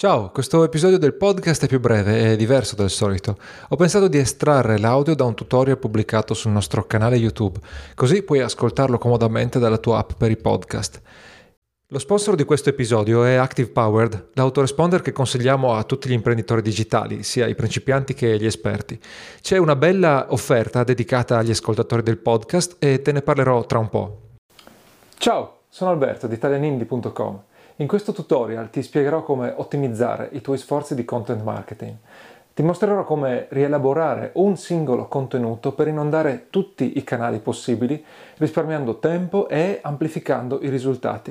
Ciao, questo episodio del podcast è più breve e diverso del solito. Ho pensato di estrarre l'audio da un tutorial pubblicato sul nostro canale YouTube, così puoi ascoltarlo comodamente dalla tua app per i podcast. Lo sponsor di questo episodio è Active Powered, l'autoresponder che consigliamo a tutti gli imprenditori digitali, sia i principianti che gli esperti. C'è una bella offerta dedicata agli ascoltatori del podcast e te ne parlerò tra un po'. Ciao, sono Alberto di italianindie.com. In questo tutorial ti spiegherò come ottimizzare i tuoi sforzi di content marketing. Ti mostrerò come rielaborare un singolo contenuto per inondare tutti i canali possibili, risparmiando tempo e amplificando i risultati.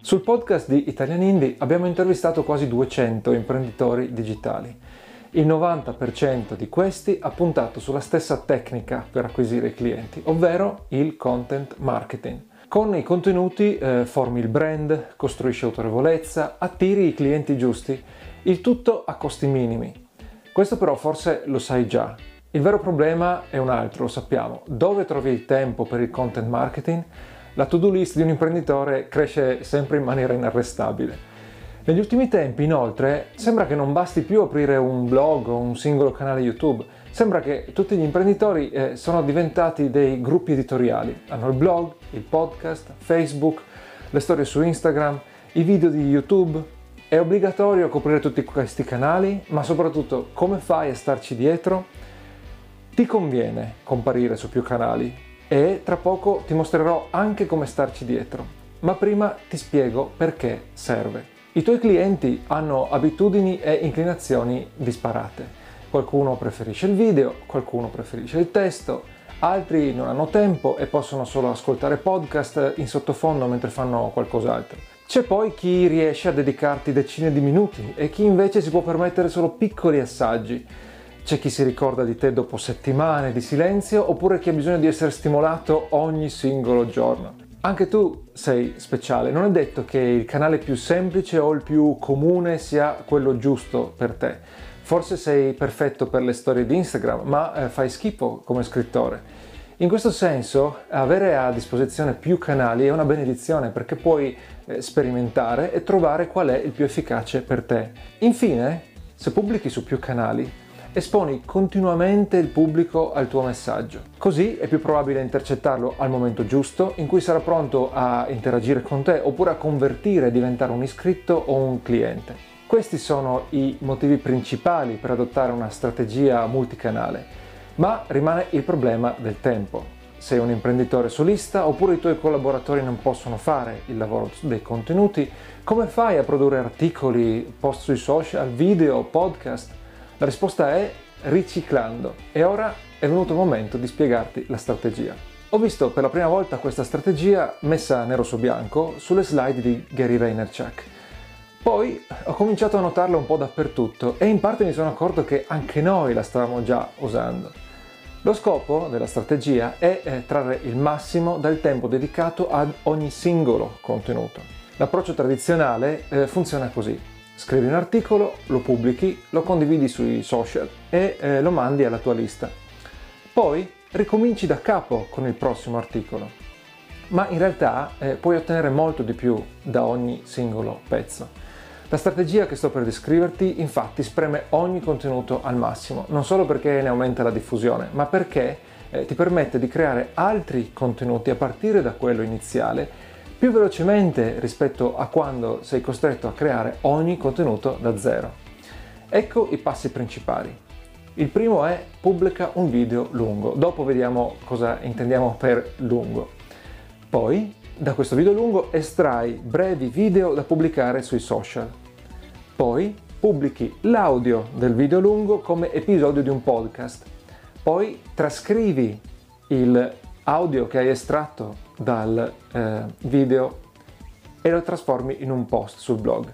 Sul podcast di Italian Indie abbiamo intervistato quasi 200 imprenditori digitali. Il 90% di questi ha puntato sulla stessa tecnica per acquisire i clienti, ovvero il content marketing. Con i contenuti eh, formi il brand, costruisci autorevolezza, attiri i clienti giusti, il tutto a costi minimi. Questo però forse lo sai già. Il vero problema è un altro, lo sappiamo. Dove trovi il tempo per il content marketing? La to-do list di un imprenditore cresce sempre in maniera inarrestabile. Negli ultimi tempi, inoltre, sembra che non basti più aprire un blog o un singolo canale YouTube. Sembra che tutti gli imprenditori eh, sono diventati dei gruppi editoriali. Hanno il blog, il podcast, Facebook, le storie su Instagram, i video di YouTube. È obbligatorio coprire tutti questi canali, ma soprattutto come fai a starci dietro? Ti conviene comparire su più canali e tra poco ti mostrerò anche come starci dietro. Ma prima ti spiego perché serve. I tuoi clienti hanno abitudini e inclinazioni disparate. Qualcuno preferisce il video, qualcuno preferisce il testo, altri non hanno tempo e possono solo ascoltare podcast in sottofondo mentre fanno qualcos'altro. C'è poi chi riesce a dedicarti decine di minuti e chi invece si può permettere solo piccoli assaggi. C'è chi si ricorda di te dopo settimane di silenzio oppure chi ha bisogno di essere stimolato ogni singolo giorno. Anche tu sei speciale, non è detto che il canale più semplice o il più comune sia quello giusto per te. Forse sei perfetto per le storie di Instagram, ma eh, fai schifo come scrittore. In questo senso, avere a disposizione più canali è una benedizione perché puoi eh, sperimentare e trovare qual è il più efficace per te. Infine, se pubblichi su più canali, esponi continuamente il pubblico al tuo messaggio. Così è più probabile intercettarlo al momento giusto, in cui sarà pronto a interagire con te oppure a convertire e diventare un iscritto o un cliente. Questi sono i motivi principali per adottare una strategia multicanale, ma rimane il problema del tempo. Sei un imprenditore solista oppure i tuoi collaboratori non possono fare il lavoro dei contenuti, come fai a produrre articoli, post sui social, video, podcast? La risposta è riciclando e ora è venuto il momento di spiegarti la strategia. Ho visto per la prima volta questa strategia messa nero su bianco sulle slide di Gary Vaynerchuk. Poi ho cominciato a notarla un po' dappertutto e in parte mi sono accorto che anche noi la stavamo già usando. Lo scopo della strategia è eh, trarre il massimo dal tempo dedicato ad ogni singolo contenuto. L'approccio tradizionale eh, funziona così Scrivi un articolo, lo pubblichi, lo condividi sui social e eh, lo mandi alla tua lista. Poi ricominci da capo con il prossimo articolo. Ma in realtà eh, puoi ottenere molto di più da ogni singolo pezzo. La strategia che sto per descriverti infatti spreme ogni contenuto al massimo, non solo perché ne aumenta la diffusione, ma perché eh, ti permette di creare altri contenuti a partire da quello iniziale più velocemente rispetto a quando sei costretto a creare ogni contenuto da zero. Ecco i passi principali. Il primo è pubblica un video lungo, dopo vediamo cosa intendiamo per lungo. Poi, da questo video lungo estrai brevi video da pubblicare sui social. Poi pubblichi l'audio del video lungo come episodio di un podcast. Poi trascrivi il audio che hai estratto dal eh, video e lo trasformi in un post sul blog.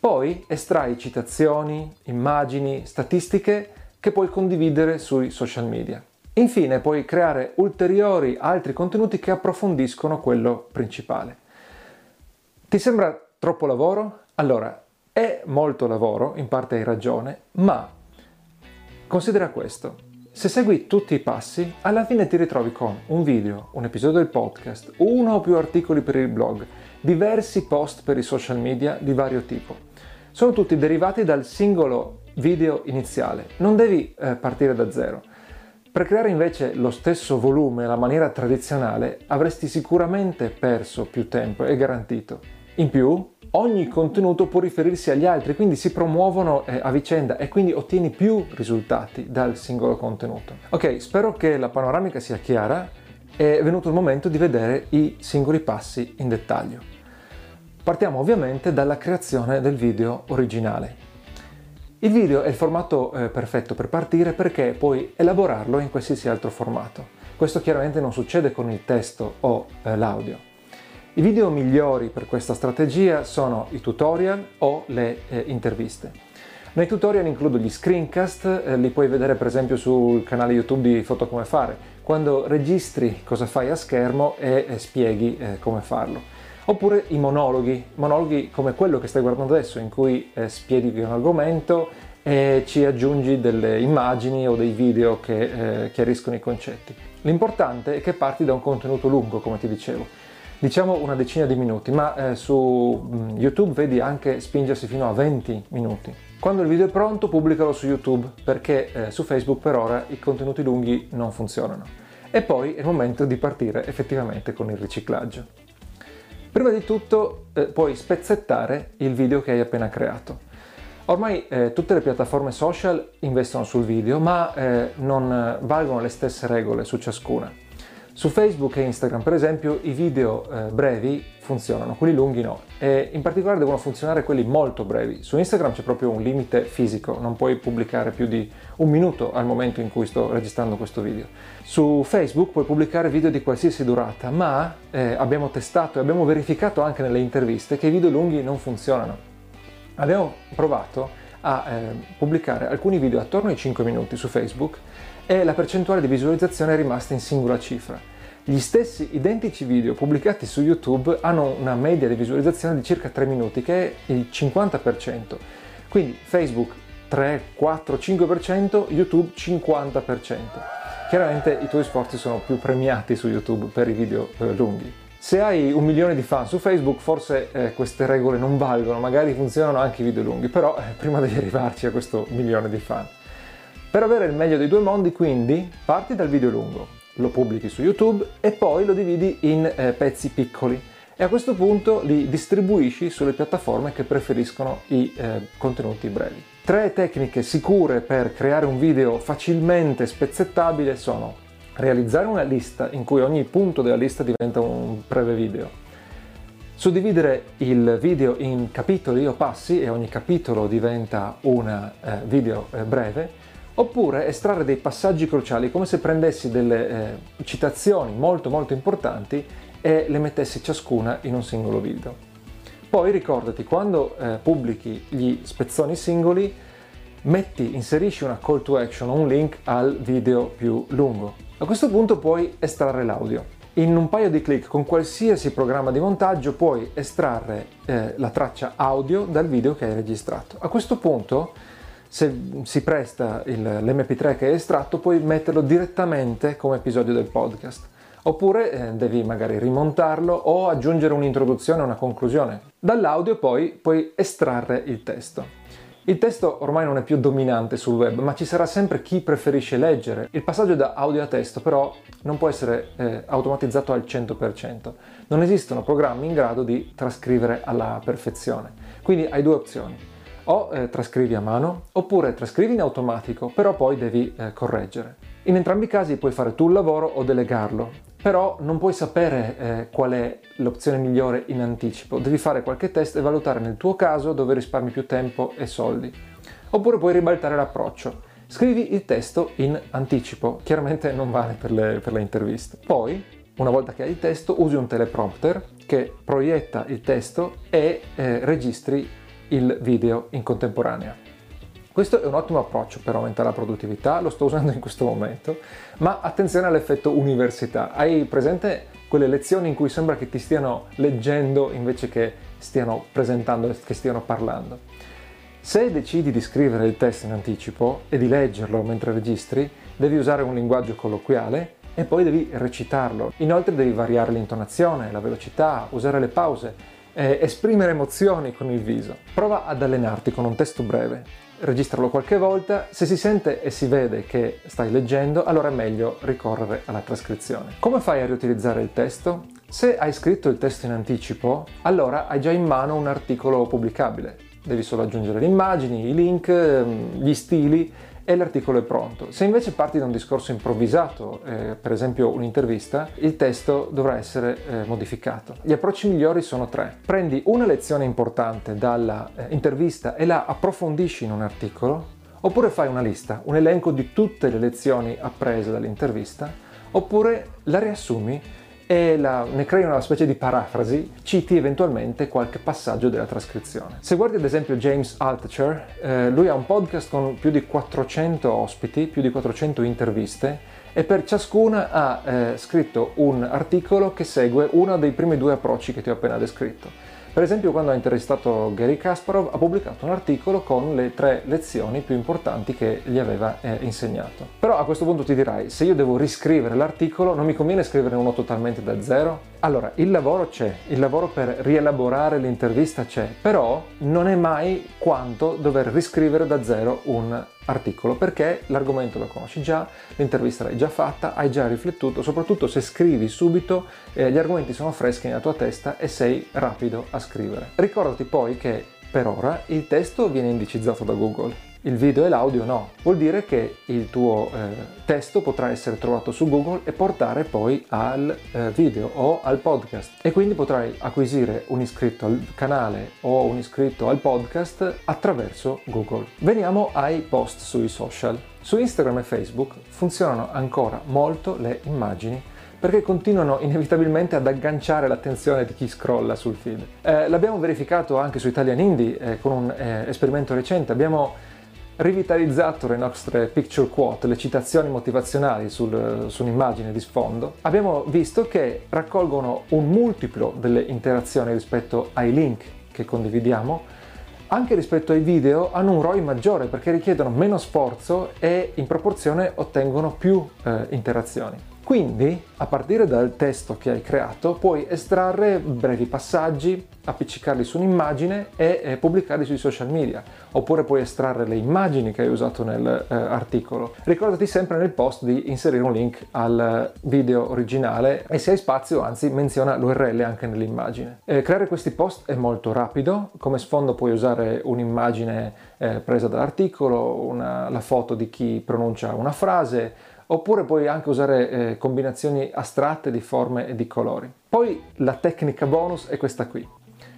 Poi estrai citazioni, immagini, statistiche che puoi condividere sui social media. Infine puoi creare ulteriori altri contenuti che approfondiscono quello principale. Ti sembra troppo lavoro? Allora, è molto lavoro, in parte hai ragione, ma considera questo Se segui tutti i passi, alla fine ti ritrovi con un video, un episodio del podcast, uno o più articoli per il blog, diversi post per i social media di vario tipo. Sono tutti derivati dal singolo video iniziale, non devi eh, partire da zero. Per creare invece lo stesso volume alla maniera tradizionale avresti sicuramente perso più tempo, è garantito. In più, ogni contenuto può riferirsi agli altri, quindi si promuovono eh, a vicenda e quindi ottieni più risultati dal singolo contenuto. Ok, spero che la panoramica sia chiara. È venuto il momento di vedere i singoli passi in dettaglio. Partiamo ovviamente dalla creazione del video originale. Il video è il formato eh, perfetto per partire perché puoi elaborarlo in qualsiasi altro formato. Questo chiaramente non succede con il testo o eh, l'audio. I video migliori per questa strategia sono i tutorial o le eh, interviste. Nei tutorial includo gli screencast, eh, li puoi vedere per esempio sul canale YouTube di Foto Come Fare, quando registri cosa fai a schermo e eh, spieghi come farlo. Oppure i monologhi, monologhi come quello che stai guardando adesso, in cui eh, spieghi un argomento e ci aggiungi delle immagini o dei video che eh, chiariscono i concetti. L'importante è che parti da un contenuto lungo, come ti dicevo diciamo una decina di minuti, ma eh, su mm, YouTube vedi anche spingersi fino a 20 minuti. Quando il video è pronto pubblicalo su YouTube perché eh, su Facebook per ora i contenuti lunghi non funzionano. E poi è il momento di partire effettivamente con il riciclaggio. Prima di tutto eh, puoi spezzettare il video che hai appena creato. Ormai eh, tutte le piattaforme social investono sul video, ma eh, non valgono le stesse regole su ciascuna. Su Facebook e Instagram, per esempio, i video eh, brevi funzionano, quelli lunghi no. E in particolare devono funzionare quelli molto brevi. Su Instagram c'è proprio un limite fisico, non puoi pubblicare più di un minuto al momento in cui sto registrando questo video. Su Facebook puoi pubblicare video di qualsiasi durata, ma eh, abbiamo testato e abbiamo verificato anche nelle interviste che i video lunghi non funzionano. Abbiamo provato a eh, pubblicare alcuni video attorno ai 5 minuti su Facebook e la percentuale di visualizzazione è rimasta in singola cifra. Gli stessi identici video pubblicati su YouTube hanno una media di visualizzazione di circa 3 minuti, che è il 50%. Quindi Facebook 3, 4, 5%, YouTube 50%. Chiaramente i tuoi sforzi sono più premiati su YouTube per i video eh, lunghi. Se hai un milione di fan su Facebook, forse eh, queste regole non valgono, magari funzionano anche i video lunghi, però eh, prima devi arrivarci a questo milione di fan. Per avere il meglio dei due mondi, quindi, parti dal video lungo, lo pubblichi su YouTube e poi lo dividi in eh, pezzi piccoli e a questo punto li distribuisci sulle piattaforme che preferiscono i eh, contenuti brevi. Tre tecniche sicure per creare un video facilmente spezzettabile sono realizzare una lista in cui ogni punto della lista diventa un breve video, suddividere il video in capitoli o passi e ogni capitolo diventa un eh, video eh, breve, oppure estrarre dei passaggi cruciali come se prendessi delle eh, citazioni molto molto importanti e le mettessi ciascuna in un singolo video. Poi ricordati, quando eh, pubblichi gli spezzoni singoli, metti, inserisci una call to action o un link al video più lungo. A questo punto puoi estrarre l'audio. In un paio di clic con qualsiasi programma di montaggio puoi estrarre eh, la traccia audio dal video che hai registrato. A questo punto se si presta il, l'MP3 che è estratto, puoi metterlo direttamente come episodio del podcast. Oppure eh, devi magari rimontarlo o aggiungere un'introduzione una conclusione. Dall'audio poi puoi estrarre il testo. Il testo ormai non è più dominante sul web, ma ci sarà sempre chi preferisce leggere. Il passaggio da audio a testo però non può essere eh, automatizzato al 100%. Non esistono programmi in grado di trascrivere alla perfezione. Quindi hai due opzioni o eh, trascrivi a mano oppure trascrivi in automatico, però poi devi eh, correggere. In entrambi i casi puoi fare tu il lavoro o delegarlo, però non puoi sapere eh, qual è l'opzione migliore in anticipo, devi fare qualche test e valutare nel tuo caso dove risparmi più tempo e soldi. Oppure puoi ribaltare l'approccio. Scrivi il testo in anticipo, chiaramente non vale per le, per le interviste. Poi, una volta che hai il testo, usi un teleprompter che proietta il testo e eh, registri il video in contemporanea. Questo è un ottimo approccio per aumentare la produttività, lo sto usando in questo momento, ma attenzione all'effetto università. Hai presente quelle lezioni in cui sembra che ti stiano leggendo invece che stiano presentando, che stiano parlando? Se decidi di scrivere il test in anticipo e di leggerlo mentre registri, devi usare un linguaggio colloquiale e poi devi recitarlo. Inoltre devi variare l'intonazione, la velocità, usare le pause, eh, esprimere emozioni con il viso. Prova ad allenarti con un testo breve, registralo qualche volta, se si sente e si vede che stai leggendo, allora è meglio ricorrere alla trascrizione. Come fai a riutilizzare il testo? Se hai scritto il testo in anticipo, allora hai già in mano un articolo pubblicabile. Devi solo aggiungere le immagini, i link, ehm, gli stili e l'articolo è pronto. Se invece parti da un discorso improvvisato, eh, per esempio un'intervista, il testo dovrà essere eh, modificato. Gli approcci migliori sono tre. Prendi una lezione importante dall'intervista eh, e la approfondisci in un articolo, oppure fai una lista, un elenco di tutte le lezioni apprese dall'intervista, oppure la riassumi e la, ne crei una specie di parafrasi, citi eventualmente qualche passaggio della trascrizione. Se guardi ad esempio James Altucher, eh, lui ha un podcast con più di 400 ospiti, più di 400 interviste e per ciascuna ha eh, scritto un articolo che segue uno dei primi due approcci che ti ho appena descritto. Per esempio, quando ha intervistato Gary Kasparov, ha pubblicato un articolo con le tre lezioni più importanti che gli aveva eh, insegnato. Però a questo punto ti dirai, se io devo riscrivere l'articolo, non mi conviene scrivere uno totalmente da zero? Allora, il lavoro c'è, il lavoro per rielaborare l'intervista c'è, però non è mai quanto dover riscrivere da zero un articolo perché l'argomento lo conosci già, l'intervista l'hai già fatta, hai già riflettuto, soprattutto se scrivi subito eh, gli argomenti sono freschi nella tua testa e sei rapido a scrivere. Ricordati poi che per ora il testo viene indicizzato da Google il video e l'audio no. Vuol dire che il tuo eh, testo potrà essere trovato su Google e portare poi al eh, video o al podcast e quindi potrai acquisire un iscritto al canale o un iscritto al podcast attraverso Google. Veniamo ai post sui social. Su Instagram e Facebook funzionano ancora molto le immagini perché continuano inevitabilmente ad agganciare l'attenzione di chi scrolla sul feed. Eh, l'abbiamo verificato anche su Italian Indie eh, con un eh, esperimento recente, abbiamo rivitalizzato le nostre picture quote, le citazioni motivazionali sul, su un'immagine di sfondo, abbiamo visto che raccolgono un multiplo delle interazioni rispetto ai link che condividiamo, anche rispetto ai video hanno un ROI maggiore perché richiedono meno sforzo e in proporzione ottengono più eh, interazioni. Quindi, a partire dal testo che hai creato, puoi estrarre brevi passaggi, appiccicarli su un'immagine e eh, pubblicarli sui social media, oppure puoi estrarre le immagini che hai usato nell'articolo. Eh, Ricordati sempre nel post di inserire un link al video originale e se hai spazio, anzi, menziona l'URL anche nell'immagine. Eh, creare questi post è molto rapido, come sfondo puoi usare un'immagine eh, presa dall'articolo, una, la foto di chi pronuncia una frase, oppure puoi anche usare eh, combinazioni astratte di forme e di colori. Poi la tecnica bonus è questa qui.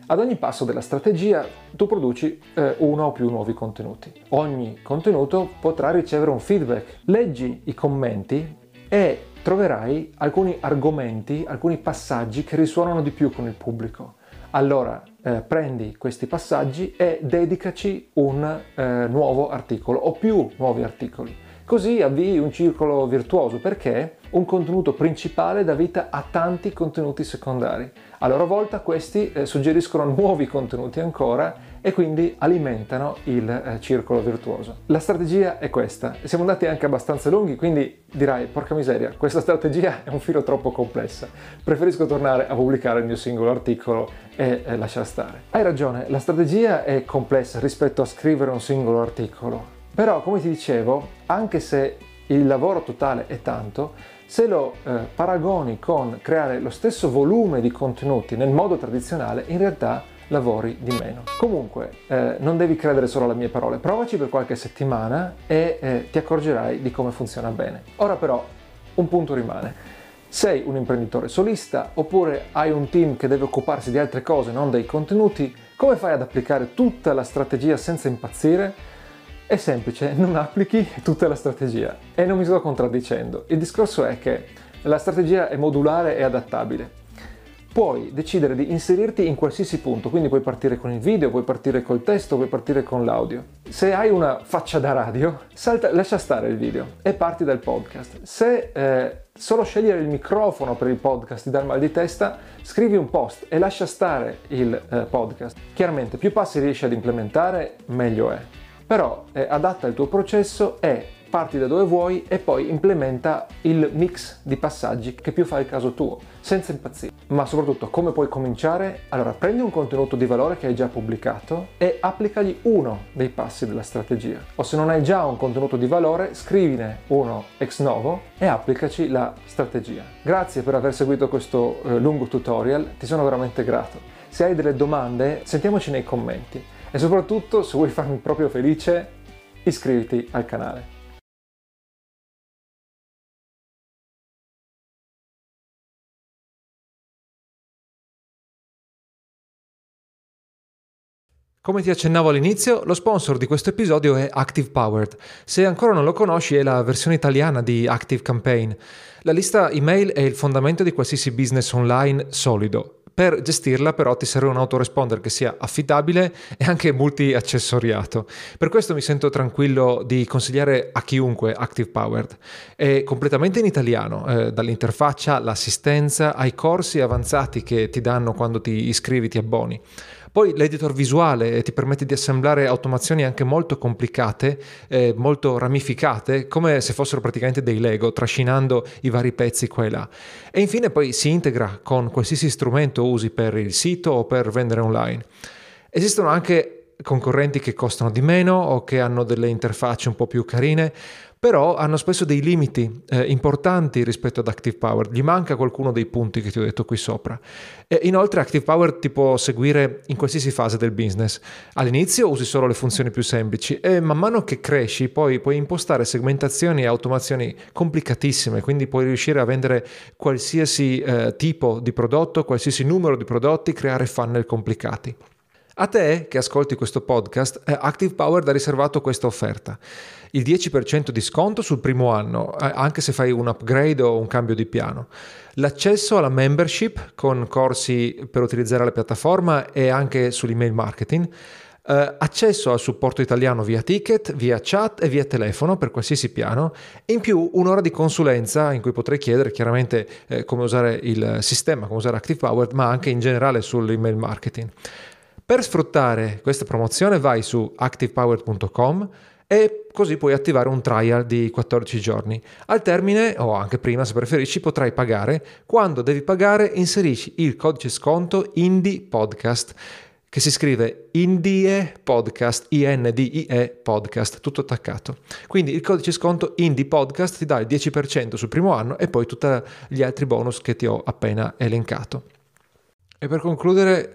Ad ogni passo della strategia tu produci eh, uno o più nuovi contenuti. Ogni contenuto potrà ricevere un feedback. Leggi i commenti e troverai alcuni argomenti, alcuni passaggi che risuonano di più con il pubblico. Allora eh, prendi questi passaggi e dedicaci un eh, nuovo articolo o più nuovi articoli. Così avvii un circolo virtuoso perché un contenuto principale dà vita a tanti contenuti secondari. A loro volta questi eh, suggeriscono nuovi contenuti ancora e quindi alimentano il eh, circolo virtuoso. La strategia è questa. Siamo andati anche abbastanza lunghi, quindi dirai, porca miseria, questa strategia è un filo troppo complessa. Preferisco tornare a pubblicare il mio singolo articolo e eh, lasciar stare. Hai ragione, la strategia è complessa rispetto a scrivere un singolo articolo però, come ti dicevo, anche se il lavoro totale è tanto, se lo eh, paragoni con creare lo stesso volume di contenuti nel modo tradizionale, in realtà lavori di meno. Comunque, eh, non devi credere solo alle mie parole, provaci per qualche settimana e eh, ti accorgerai di come funziona bene. Ora però, un punto rimane. Sei un imprenditore solista oppure hai un team che deve occuparsi di altre cose, non dei contenuti, come fai ad applicare tutta la strategia senza impazzire? È semplice, non applichi tutta la strategia e non mi sto contraddicendo. Il discorso è che la strategia è modulare e adattabile. Puoi decidere di inserirti in qualsiasi punto, quindi puoi partire con il video, puoi partire col testo, puoi partire con l'audio. Se hai una faccia da radio, salta, lascia stare il video e parti dal podcast. Se eh, solo scegliere il microfono per il podcast ti dà il mal di testa, scrivi un post e lascia stare il eh, podcast. Chiaramente più passi riesci ad implementare, meglio è però è adatta al tuo processo e parti da dove vuoi e poi implementa il mix di passaggi che più fa il caso tuo, senza impazzire. Ma soprattutto come puoi cominciare? Allora prendi un contenuto di valore che hai già pubblicato e applicagli uno dei passi della strategia. O se non hai già un contenuto di valore, scrivine uno ex novo e applicaci la strategia. Grazie per aver seguito questo eh, lungo tutorial, ti sono veramente grato. Se hai delle domande, sentiamoci nei commenti e soprattutto se vuoi farmi proprio felice, iscriviti al canale. Come ti accennavo all'inizio, lo sponsor di questo episodio è Active Powered. Se ancora non lo conosci, è la versione italiana di Active Campaign. La lista email è il fondamento di qualsiasi business online solido. Per gestirla però ti serve un autoresponder che sia affidabile e anche multi-accessoriato. Per questo mi sento tranquillo di consigliare a chiunque Active Powered. È completamente in italiano, eh, dall'interfaccia all'assistenza ai corsi avanzati che ti danno quando ti iscrivi, ti abboni. Poi l'editor visuale ti permette di assemblare automazioni anche molto complicate, eh, molto ramificate, come se fossero praticamente dei Lego, trascinando i vari pezzi qua e là. E infine poi si integra con qualsiasi strumento usi per il sito o per vendere online. Esistono anche concorrenti che costano di meno o che hanno delle interfacce un po' più carine, però hanno spesso dei limiti eh, importanti rispetto ad Active Power, gli manca qualcuno dei punti che ti ho detto qui sopra. E inoltre Active Power ti può seguire in qualsiasi fase del business. All'inizio usi solo le funzioni più semplici e man mano che cresci poi puoi impostare segmentazioni e automazioni complicatissime, quindi puoi riuscire a vendere qualsiasi eh, tipo di prodotto, qualsiasi numero di prodotti, creare funnel complicati. A te che ascolti questo podcast, Active Power ha riservato questa offerta. Il 10% di sconto sul primo anno, eh, anche se fai un upgrade o un cambio di piano. L'accesso alla membership con corsi per utilizzare la piattaforma e anche sull'email marketing. Uh, accesso al supporto italiano via ticket, via chat e via telefono per qualsiasi piano in più un'ora di consulenza in cui potrei chiedere chiaramente eh, come usare il sistema, come usare Active Power, ma anche in generale sull'email marketing. Per sfruttare questa promozione vai su activepower.com e così puoi attivare un trial di 14 giorni. Al termine, o anche prima se preferisci, potrai pagare. Quando devi pagare inserisci il codice sconto Indie Podcast che si scrive Indie Podcast, I-N-D-I-E Podcast, tutto attaccato. Quindi il codice sconto Indie Podcast ti dà il 10% sul primo anno e poi tutti gli altri bonus che ti ho appena elencato. E per concludere